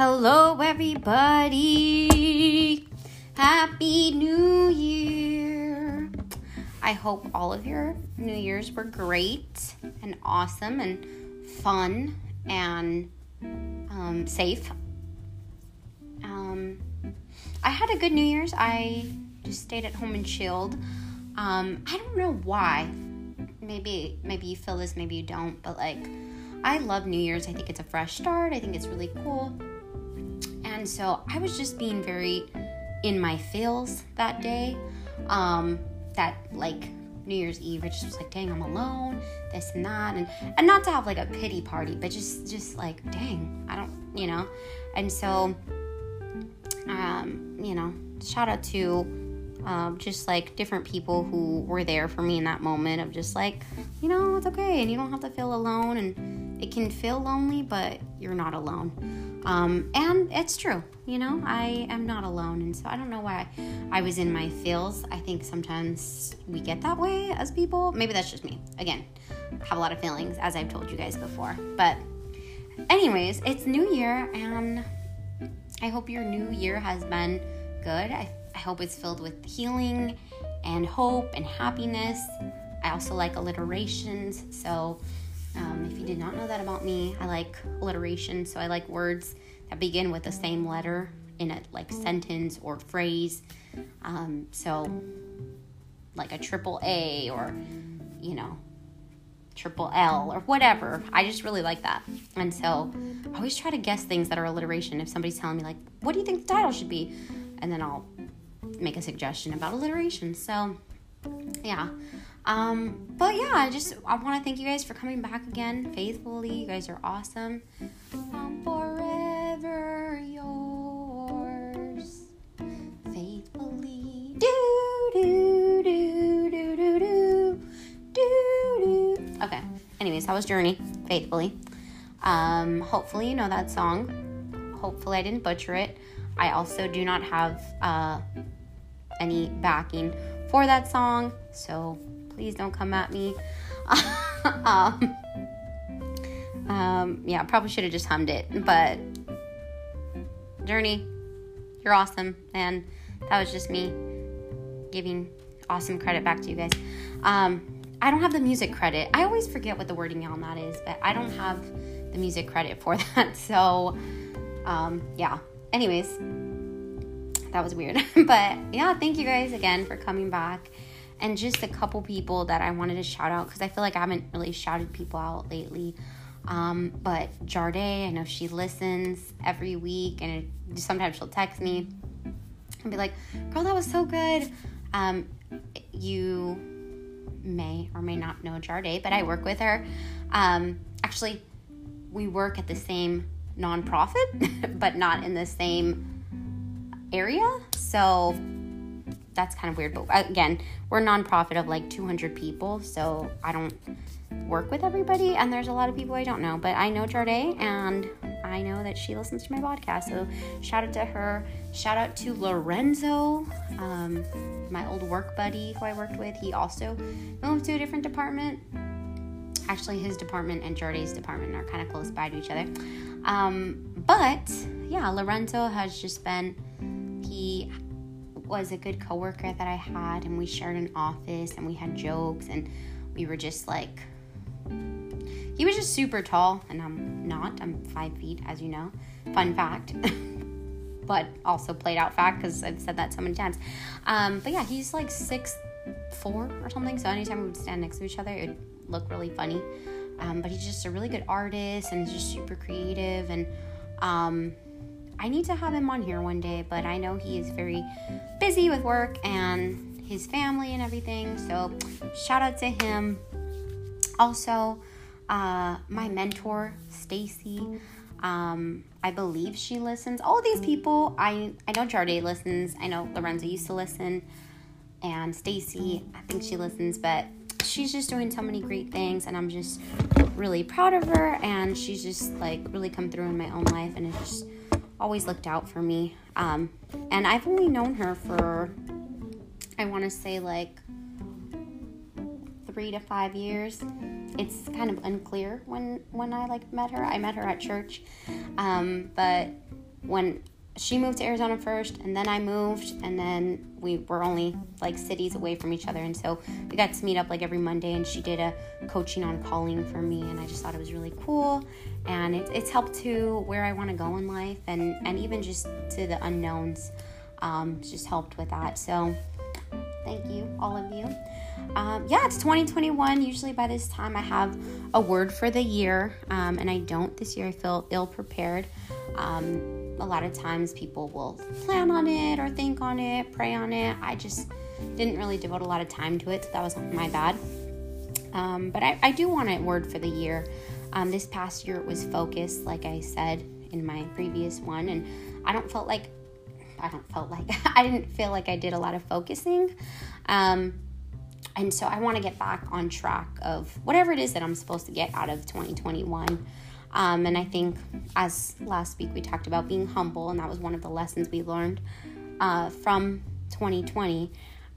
Hello, everybody. Happy New Year. I hope all of your New Year's were great and awesome and fun and um, safe. Um, I had a good New Year's. I just stayed at home and chilled. Um, I don't know why. Maybe maybe you feel this, maybe you don't, but like I love New Year's. I think it's a fresh start. I think it's really cool. And so I was just being very in my feels that day. Um, that like New Year's Eve, I just was like, dang, I'm alone, this and that, and and not to have like a pity party, but just just like, dang, I don't, you know. And so, um, you know, shout out to um, just like different people who were there for me in that moment of just like, you know, it's okay, and you don't have to feel alone, and it can feel lonely, but you're not alone. Um, and it's true, you know, I am not alone, and so I don't know why I was in my feels. I think sometimes we get that way as people. Maybe that's just me. Again, have a lot of feelings, as I've told you guys before. But, anyways, it's New Year, and I hope your new year has been good. I I hope it's filled with healing and hope and happiness. I also like alliterations. So, um, if you did not know that about me, I like alliteration. So, I like words that begin with the same letter in a like sentence or phrase. Um, so, like a triple A or, you know, triple L or whatever. I just really like that. And so I always try to guess things that are alliteration. If somebody's telling me, like, what do you think the title should be? And then I'll make a suggestion about alliteration. So, yeah. Um, but yeah, I just I want to thank you guys for coming back again faithfully. You guys are awesome. I'm forever yours, faithfully. Do do do do do do do do. Okay. Anyways, that was Journey, faithfully. Um, hopefully you know that song. Hopefully I didn't butcher it. I also do not have uh, any backing for that song, so please don't come at me. um, um, yeah, probably should have just hummed it, but Journey, you're awesome, and that was just me giving awesome credit back to you guys. Um, I don't have the music credit. I always forget what the wording on that is, but I don't have the music credit for that. So, um, yeah. Anyways, that was weird. but yeah, thank you guys again for coming back. And just a couple people that I wanted to shout out because I feel like I haven't really shouted people out lately. Um, but Jarday, I know she listens every week, and it, sometimes she'll text me and be like, "Girl, that was so good." Um, you may or may not know Jarday, but I work with her. Um, actually, we work at the same nonprofit, but not in the same area. So that's kind of weird. But again, we're a nonprofit of like 200 people, so I don't work with everybody, and there's a lot of people I don't know. But I know Jarday, and I know that she listens to my podcast. So shout out to her. Shout out to Lorenzo, um, my old work buddy who I worked with. He also moved to a different department. Actually, his department and Jarday's department are kind of close by to each other. Um, but yeah, Lorenzo has just been he was a good coworker that I had, and we shared an office, and we had jokes, and we were just like, he was just super tall, and I'm not. I'm five feet, as you know. Fun fact, but also played out fact because I've said that so many times. Um, but yeah, he's like six four or something. So anytime we would stand next to each other, it would look really funny. Um, but he's just a really good artist and just super creative and um, I need to have him on here one day, but I know he is very busy with work and his family and everything. So, shout out to him. Also, uh, my mentor, Stacy. Um, I believe she listens. All these people, I I know Jarday listens. I know Lorenzo used to listen, and Stacy, I think she listens. But she's just doing so many great things, and I'm just really proud of her. And she's just like really come through in my own life, and it's just always looked out for me. Um, and I've only known her for, I want to say like three to five years. It's kind of unclear when when I like met her. I met her at church, um, but when she moved to Arizona first, and then I moved, and then we were only like cities away from each other, and so we got to meet up like every Monday. And she did a coaching on calling for me, and I just thought it was really cool, and it, it's helped to where I want to go in life, and and even just to the unknowns, um, just helped with that. So thank you, all of you. Um, yeah, it's 2021. Usually by this time I have a word for the year, um, and I don't this year. I feel ill prepared. Um, a lot of times people will plan on it or think on it, pray on it. I just didn't really devote a lot of time to it, so that was my bad. Um, but I, I, do want a word for the year. Um, this past year it was focused, like I said in my previous one, and I don't felt like I don't felt like I didn't feel like I did a lot of focusing. Um, and so I want to get back on track of whatever it is that I'm supposed to get out of 2021. Um, and I think, as last week we talked about being humble, and that was one of the lessons we learned uh, from 2020.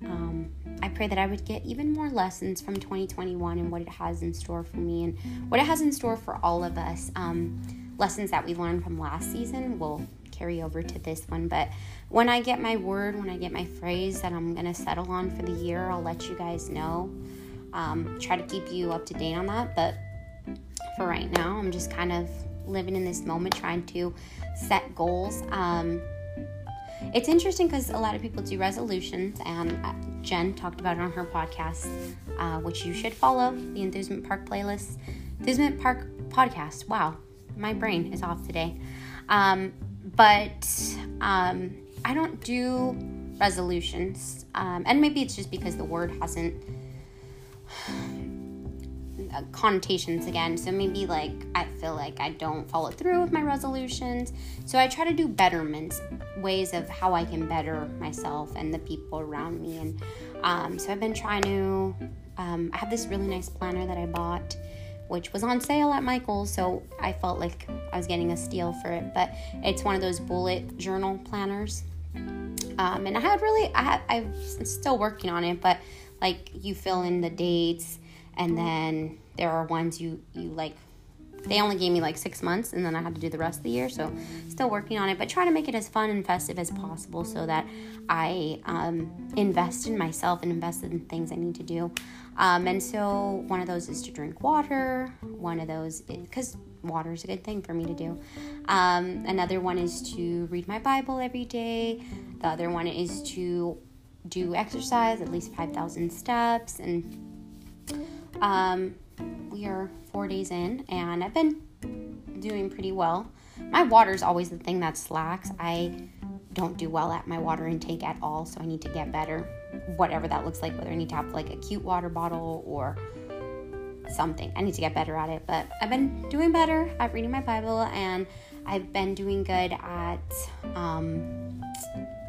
Um, I pray that I would get even more lessons from 2021 and what it has in store for me and what it has in store for all of us. Um, lessons that we learned from last season will carry over to this one. But when I get my word, when I get my phrase that I'm going to settle on for the year, I'll let you guys know. Um, try to keep you up to date on that. But for right now. I'm just kind of living in this moment, trying to set goals. Um, it's interesting because a lot of people do resolutions, and uh, Jen talked about it on her podcast, uh, which you should follow the Enthusement Park playlist. Enthusement Park podcast. Wow, my brain is off today. Um, but um, I don't do resolutions, um, and maybe it's just because the word hasn't uh, connotations again. So maybe like I feel like I don't follow through with my resolutions. So I try to do betterments, ways of how I can better myself and the people around me. And um, so I've been trying to. Um, I have this really nice planner that I bought, which was on sale at Michael's. So I felt like I was getting a steal for it. But it's one of those bullet journal planners. Um, and I had really, I I'm still working on it, but like you fill in the dates and then there are ones you you like they only gave me like six months and then I had to do the rest of the year. So still working on it, but try to make it as fun and festive as possible so that I um, invest in myself and invest in things I need to do. Um, and so one of those is to drink water. One of those because water is a good thing for me to do. Um, another one is to read my Bible every day. The other one is to do exercise at least 5,000 steps and um, we are four days in, and I've been doing pretty well. My water is always the thing that slacks. I don't do well at my water intake at all, so I need to get better. Whatever that looks like, whether I need to have like a cute water bottle or something. I need to get better at it, but I've been doing better at reading my Bible, and I've been doing good at um,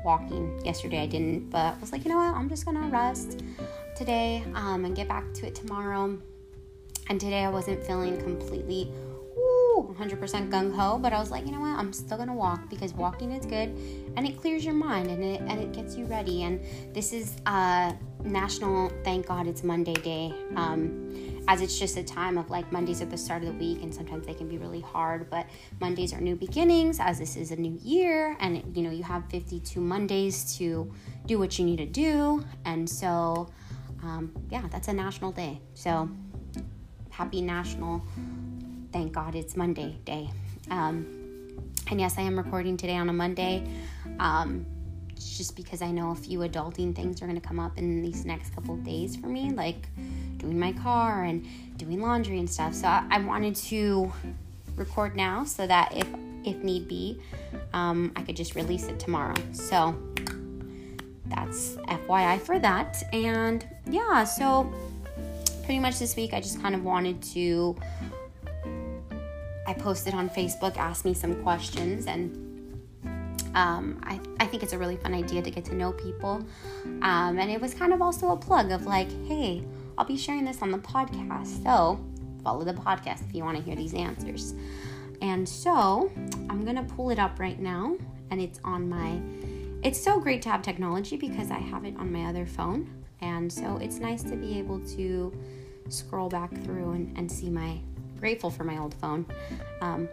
walking. Yesterday I didn't, but I was like, you know what? I'm just gonna rest today um, and get back to it tomorrow. And today I wasn't feeling completely woo, 100% gung ho, but I was like, you know what? I'm still gonna walk because walking is good and it clears your mind and it and it gets you ready. And this is uh, National Thank God It's Monday Day. Um, as it's just a time of like Mondays at the start of the week, and sometimes they can be really hard. But Mondays are new beginnings, as this is a new year, and you know you have 52 Mondays to do what you need to do, and so um, yeah, that's a national day. So happy national, thank God it's Monday day. Um, and yes, I am recording today on a Monday. Um, just because I know a few adulting things are going to come up in these next couple days for me, like doing my car and doing laundry and stuff. So I, I wanted to record now so that if if need be, um, I could just release it tomorrow. So that's FYI for that. And yeah, so pretty much this week I just kind of wanted to. I posted on Facebook, asked me some questions, and um, I, I think it's a really fun idea to get to know people. Um, and it was kind of also a plug of like, hey, I'll be sharing this on the podcast. So follow the podcast if you want to hear these answers. And so I'm going to pull it up right now, and it's on my it's so great to have technology because I have it on my other phone. And so it's nice to be able to scroll back through and, and see my grateful for my old phone. Um,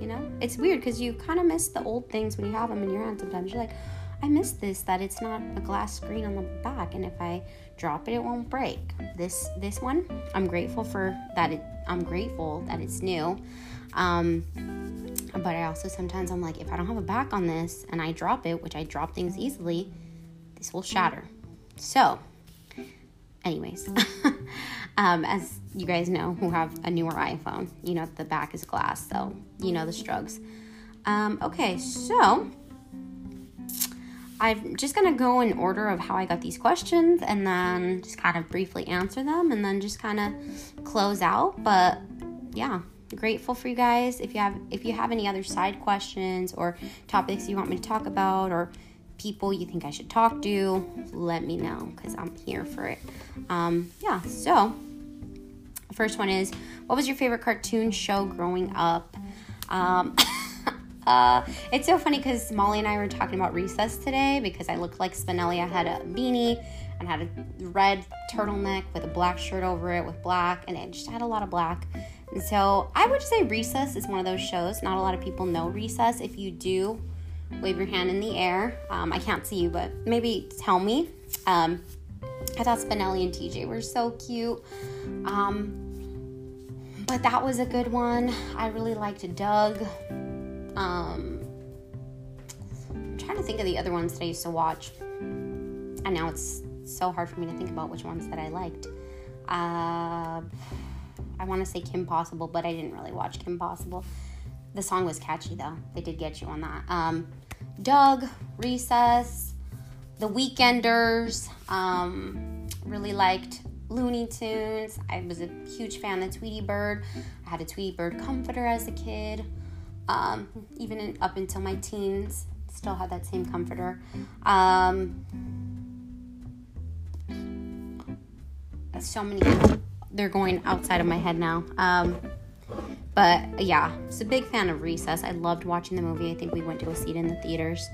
You know, it's weird because you kind of miss the old things when you have them in your hand. Sometimes you're like, I miss this that it's not a glass screen on the back, and if I drop it, it won't break. This this one, I'm grateful for that. It, I'm grateful that it's new. Um, but I also sometimes I'm like, if I don't have a back on this and I drop it, which I drop things easily, this will shatter. So, anyways, um, as you guys know who have a newer iPhone, you know the back is glass, so you know the struggles. Um, okay, so I'm just gonna go in order of how I got these questions and then just kind of briefly answer them and then just kind of close out. But yeah, grateful for you guys. If you have if you have any other side questions or topics you want me to talk about or people you think I should talk to, let me know because I'm here for it. Um, yeah, so first one is what was your favorite cartoon show growing up? Um, uh, it's so funny because Molly and I were talking about recess today because I looked like Spinelli. I had a beanie and had a red turtleneck with a black shirt over it with black, and it just had a lot of black. And so I would say Recess is one of those shows. Not a lot of people know Recess. If you do, wave your hand in the air. Um, I can't see you, but maybe tell me. Um, I thought Spinelli and TJ were so cute. Um, but that was a good one. I really liked Doug. Um, I'm trying to think of the other ones that I used to watch. And now it's so hard for me to think about which ones that I liked. Uh, I want to say Kim Possible, but I didn't really watch Kim Possible. The song was catchy though. They did get you on that. Um, Doug, Recess, The Weekenders. Um, really liked Looney Tunes. I was a huge fan of Tweety Bird. I had a Tweety Bird comforter as a kid. Um, even in, up until my teens, still had that same comforter. Um, so many they're going outside of my head now. Um, but yeah, it's a big fan of Recess. I loved watching the movie. I think we went to a seat in the theaters.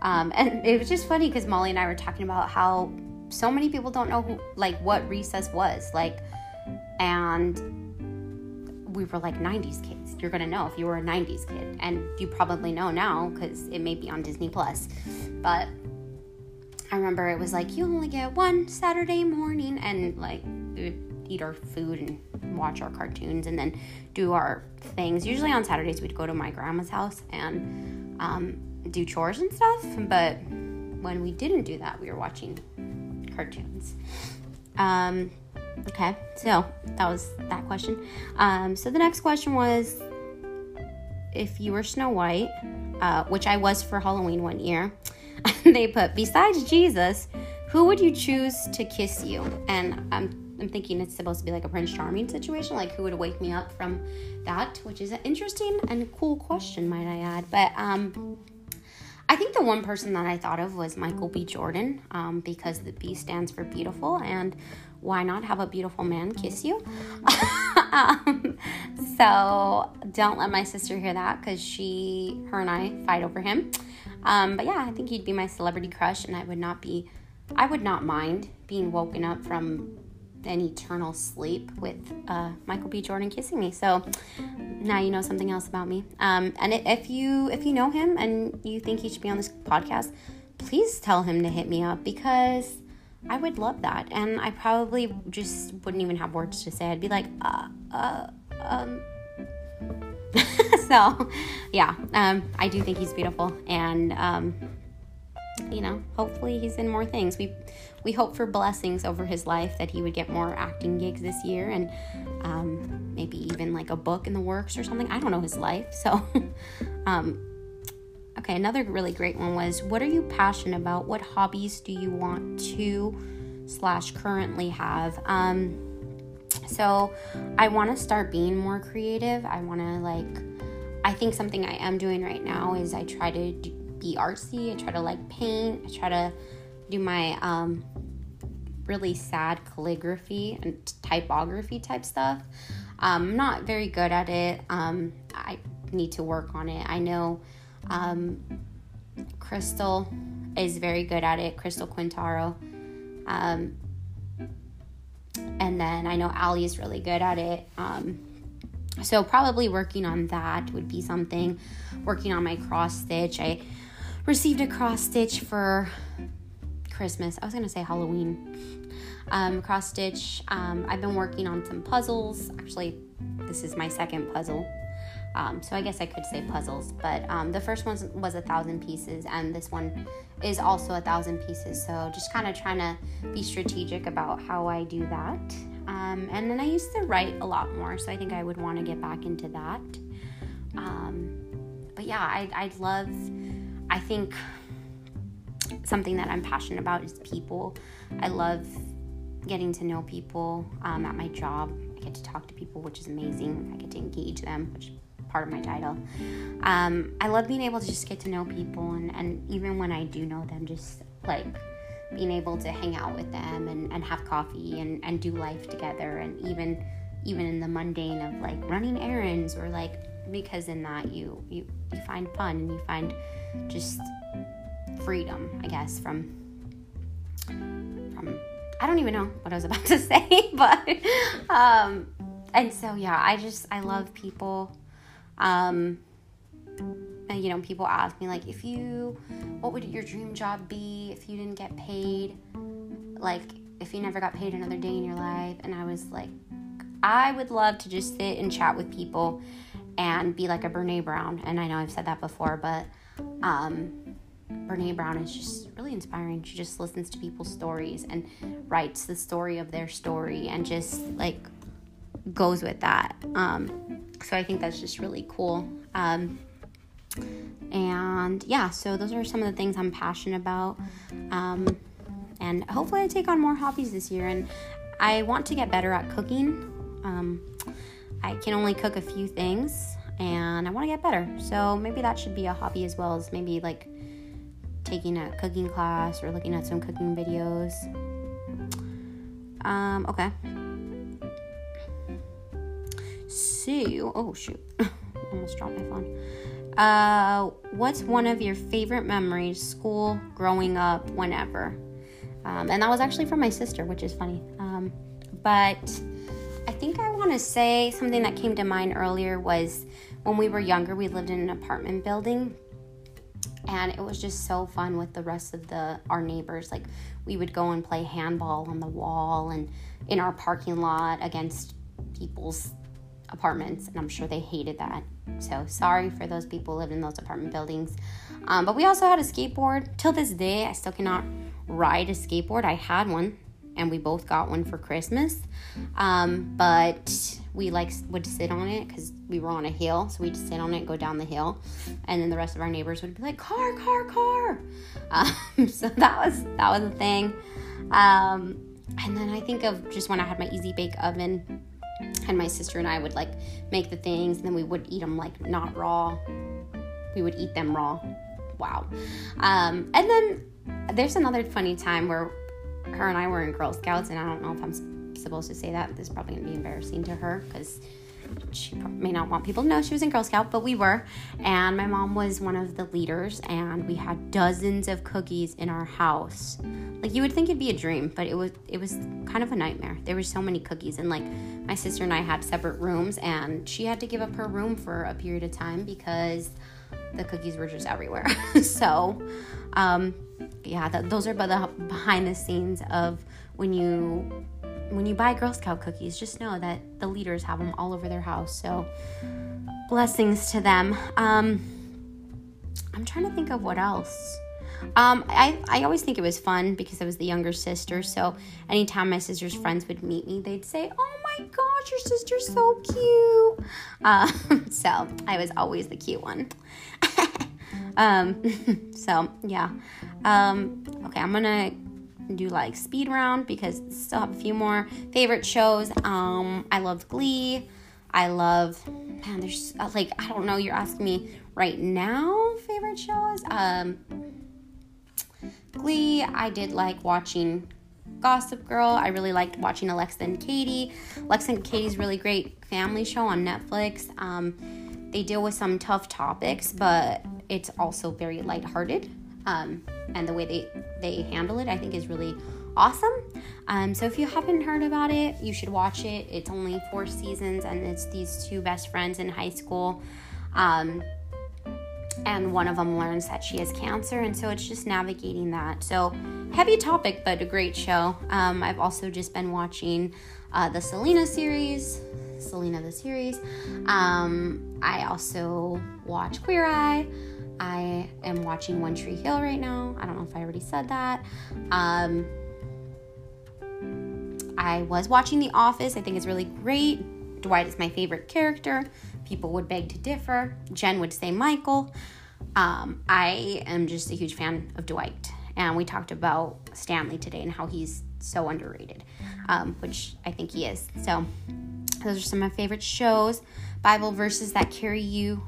Um, and it was just funny because Molly and I were talking about how so many people don't know who, like, what Recess was. Like, and we were like 90s kids. You're going to know if you were a 90s kid. And you probably know now because it may be on Disney Plus. But I remember it was like, you only get one Saturday morning. And like, eat our food and watch our cartoons and then do our things. Usually on Saturdays, we'd go to my grandma's house and um, do chores and stuff. But when we didn't do that, we were watching cartoons. Um, okay, so that was that question. Um, so the next question was if you were Snow White, uh, which I was for Halloween one year, they put, besides Jesus, who would you choose to kiss you? And I'm I'm thinking it's supposed to be like a Prince Charming situation, like who would wake me up from that, which is an interesting and cool question, might I add. But um, I think the one person that I thought of was Michael B. Jordan, um, because the B stands for beautiful, and why not have a beautiful man kiss you? um, so don't let my sister hear that because she, her, and I fight over him. Um, but yeah, I think he'd be my celebrity crush, and I would not be, I would not mind being woken up from an eternal sleep with uh, Michael B. Jordan kissing me. So now you know something else about me. Um, and if you if you know him and you think he should be on this podcast, please tell him to hit me up because I would love that. And I probably just wouldn't even have words to say. I'd be like, uh, uh, um. so, yeah, um, I do think he's beautiful, and um, you know, hopefully he's in more things. We we hope for blessings over his life that he would get more acting gigs this year and um, maybe even like a book in the works or something. I don't know his life, so. um, okay, another really great one was what are you passionate about? What hobbies do you want to slash currently have? Um, so I want to start being more creative. I want to like. I think something I am doing right now is I try to do, be artsy. I try to like paint. I try to do my um, really sad calligraphy and typography type stuff. Um, I'm not very good at it. Um, I need to work on it. I know um, Crystal is very good at it, Crystal Quintaro. Um, and then I know Ali is really good at it. Um, so probably working on that would be something. Working on my cross stitch. I received a cross stitch for Christmas. I was gonna say Halloween. Um, cross stitch. Um, I've been working on some puzzles. Actually, this is my second puzzle. Um, so I guess I could say puzzles, but um, the first one was a thousand pieces, and this one is also a thousand pieces. So just kind of trying to be strategic about how I do that. Um, and then I used to write a lot more, so I think I would want to get back into that. Um, but yeah, I, I love, I think something that I'm passionate about is people. I love getting to know people um, at my job. I get to talk to people, which is amazing. I get to engage them, which is part of my title. Um, I love being able to just get to know people, and, and even when I do know them, just like being able to hang out with them and, and have coffee and, and do life together, and even even in the mundane of like running errands or like because in that you you you find fun and you find just freedom, I guess, from from I don't even know what I was about to say, but um and so yeah, I just I love people. Um, and, you know, people ask me like, if you, what would your dream job be if you didn't get paid? Like, if you never got paid another day in your life? And I was like, I would love to just sit and chat with people and be like a Brene Brown. And I know I've said that before, but um, Brene Brown is just really inspiring. She just listens to people's stories and writes the story of their story and just like goes with that. Um, so I think that's just really cool. Um, and yeah, so those are some of the things I'm passionate about. Um, and hopefully, I take on more hobbies this year. And I want to get better at cooking. Um, I can only cook a few things, and I want to get better. So maybe that should be a hobby as well as maybe like taking a cooking class or looking at some cooking videos. Um, okay. So, oh shoot, almost dropped my phone. Uh, what's one of your favorite memories, school, growing up, whenever? Um, and that was actually from my sister, which is funny. Um, but I think I want to say something that came to mind earlier was when we were younger, we lived in an apartment building and it was just so fun with the rest of the our neighbors like we would go and play handball on the wall and in our parking lot against people's apartments, and I'm sure they hated that. So sorry for those people who lived in those apartment buildings. Um, but we also had a skateboard. Till this day, I still cannot ride a skateboard. I had one, and we both got one for Christmas. Um, but we like would sit on it because we were on a hill, so we'd sit on it, go down the hill, and then the rest of our neighbors would be like, "Car, car, car!" Um, so that was that was a thing. Um, and then I think of just when I had my easy bake oven and my sister and I would like make the things and then we would eat them like not raw. We would eat them raw. Wow. Um, and then there's another funny time where her and I were in Girl Scouts, and I don't know if I'm supposed to say that. This is probably gonna be embarrassing to her because she may not want people to know she was in Girl Scout, but we were. And my mom was one of the leaders, and we had dozens of cookies in our house. Like you would think it'd be a dream, but it was it was kind of a nightmare. There were so many cookies, and like my sister and I had separate rooms, and she had to give up her room for a period of time because the cookies were just everywhere. so, um, yeah, those are the behind the scenes of when you when you buy Girl Scout cookies, just know that the leaders have them all over their house. So, blessings to them. Um, I'm trying to think of what else. Um, I, I always think it was fun because I was the younger sister. So, anytime my sister's friends would meet me, they'd say, Oh my gosh, your sister's so cute. Uh, so, I was always the cute one. um, so, yeah. Um, okay, I'm gonna do like speed round because still have a few more favorite shows. Um, I love Glee. I love man. There's uh, like I don't know. You're asking me right now favorite shows. Um, Glee. I did like watching Gossip Girl. I really liked watching Alexa and Katie. Alexa and Katie's really great family show on Netflix. Um, they deal with some tough topics, but it's also very lighthearted um, and the way they they handle it, I think, is really awesome. Um, so if you haven't heard about it, you should watch it. It's only four seasons, and it's these two best friends in high school. Um, and one of them learns that she has cancer, and so it's just navigating that. So, heavy topic, but a great show. Um, I've also just been watching uh, the Selena series, Selena the series. Um, I also watch Queer Eye. I am watching One Tree Hill right now. I don't know if I already said that. Um, I was watching The Office. I think it's really great. Dwight is my favorite character. People would beg to differ. Jen would say Michael. Um, I am just a huge fan of Dwight. And we talked about Stanley today and how he's so underrated, um, which I think he is. So, those are some of my favorite shows. Bible verses that carry you.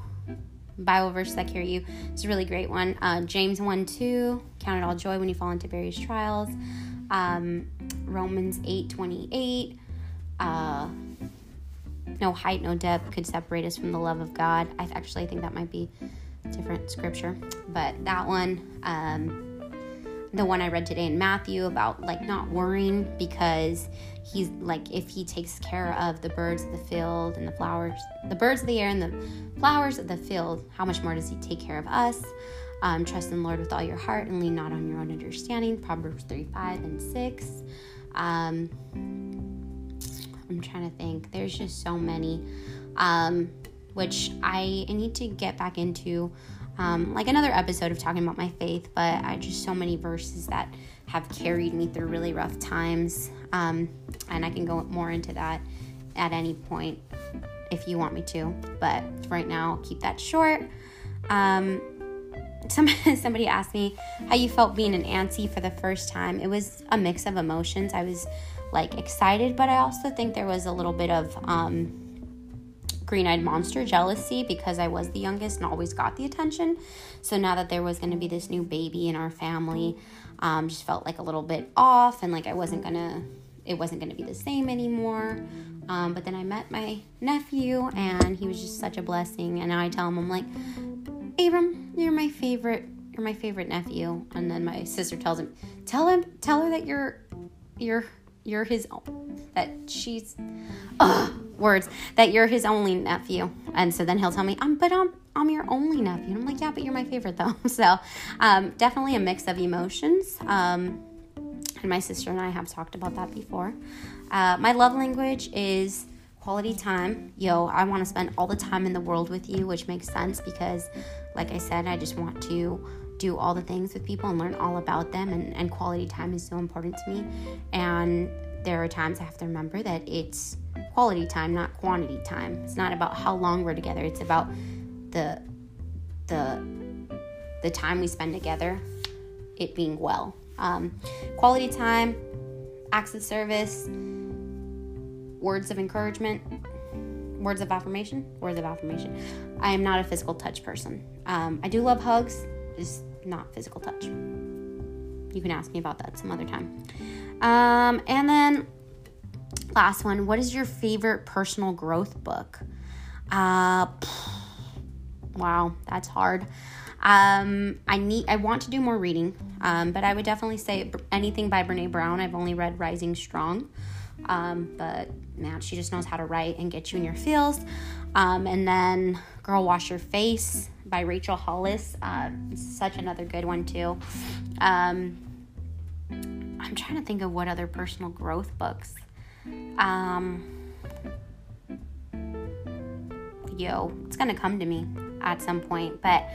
Bible verses that carry you. It's a really great one. Uh, James 1 2. Count it all joy when you fall into various trials. Um, Romans 8 28. Uh, no height, no depth could separate us from the love of God. I actually think that might be different scripture, but that one, um, the one I read today in Matthew about like not worrying because he's like if he takes care of the birds of the field and the flowers, the birds of the air and the flowers of the field, how much more does he take care of us? Um, trust in the Lord with all your heart and lean not on your own understanding. Proverbs 3 5 and 6. Um, I'm trying to think. There's just so many, um, which I, I need to get back into. Um, like another episode of talking about my faith, but I just so many verses that have carried me through really rough times. Um, and I can go more into that at any point if you want me to. But right now, I'll keep that short. Um, some, somebody asked me how you felt being an auntie for the first time. It was a mix of emotions. I was like excited, but I also think there was a little bit of um, green eyed monster jealousy because I was the youngest and always got the attention. So now that there was going to be this new baby in our family, um, just felt like a little bit off and like I wasn't going to, it wasn't going to be the same anymore. Um, but then I met my nephew and he was just such a blessing. And now I tell him, I'm like, Abram, you're my favorite. You're my favorite nephew. And then my sister tells him, tell him, tell her that you're, you're you're his own, that she's ugh, words that you're his only nephew. And so then he'll tell me i'm but i'm i'm your only nephew. And i'm like yeah but you're my favorite though. So um, definitely a mix of emotions. Um, and my sister and i have talked about that before. Uh, my love language is quality time. Yo i want to spend all the time in the world with you which makes sense because like i said i just want to do all the things with people and learn all about them and, and quality time is so important to me. And there are times i have to remember that it's quality time not quantity time. It's not about how long we're together. It's about the the the time we spend together it being well. Um, quality time acts of service words of encouragement words of affirmation words of affirmation. I am not a physical touch person. Um, i do love hugs. Just not physical touch. You can ask me about that some other time. Um, and then last one, what is your favorite personal growth book? Uh, wow, that's hard. Um, I need, I want to do more reading, um, but I would definitely say anything by Brene Brown. I've only read Rising Strong, um, but man, she just knows how to write and get you in your feels. Um, and then Girl Wash Your Face by Rachel Hollis. Uh, such another good one, too. Um, I'm trying to think of what other personal growth books. Um, yo, it's going to come to me at some point. But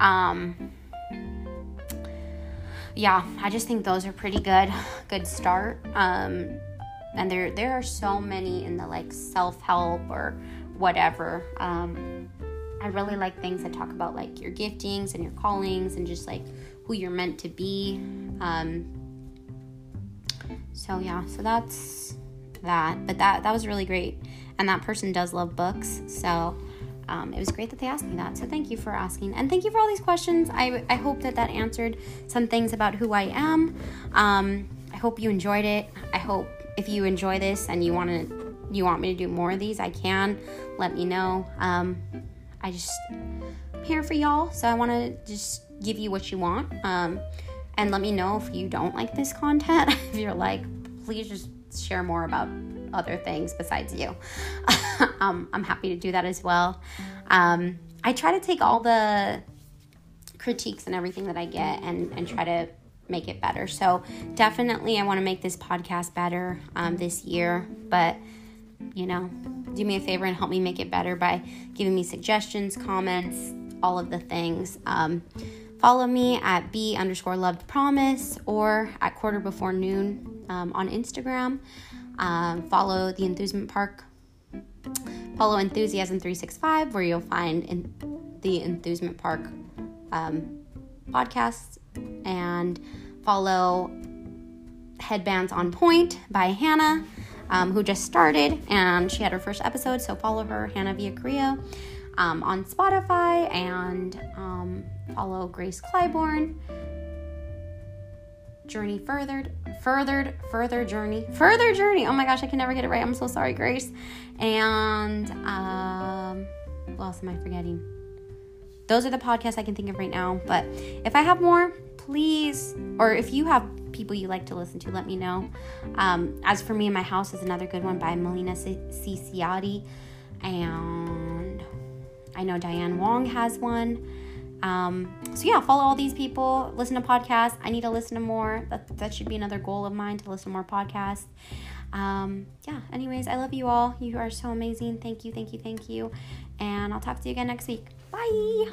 um, yeah, I just think those are pretty good. Good start. Um, and there there are so many in the like self help or whatever. Um, I really like things that talk about like your giftings and your callings and just like who you're meant to be. Um, so yeah, so that's that. But that that was really great, and that person does love books. So um, it was great that they asked me that. So thank you for asking, and thank you for all these questions. I I hope that that answered some things about who I am. Um, I hope you enjoyed it. I hope if you enjoy this and you want to you want me to do more of these, I can. Let me know. Um, I just I'm here for y'all, so I want to just give you what you want. Um, And let me know if you don't like this content. if you're like, please just share more about other things besides you. um, I'm happy to do that as well. Um, I try to take all the critiques and everything that I get and, and try to make it better. So definitely, I want to make this podcast better um, this year. But you know, do me a favor and help me make it better by giving me suggestions, comments, all of the things. Um, follow me at b underscore loved promise or at quarter before noon um, on Instagram. Um, follow the Enthusement Park. Follow Enthusiasm 365 where you'll find in the Enthusement Park um, podcasts and follow Headbands on Point by Hannah, um, who just started and she had her first episode. So follow her, Hannah Via um, on Spotify and um, follow Grace Clybourne. Journey furthered, furthered, further journey, further journey. Oh my gosh, I can never get it right. I'm so sorry, Grace. And um, what else am I forgetting? those are the podcasts I can think of right now. But if I have more, please, or if you have people you like to listen to, let me know. Um, As for Me in My House is another good one by Melina C. Ciotti. And I know Diane Wong has one. Um, so yeah, follow all these people, listen to podcasts. I need to listen to more. That, that should be another goal of mine to listen to more podcasts. Um, yeah, anyways, I love you all. You are so amazing. Thank you, thank you, thank you. And I'll talk to you again next week. Bye.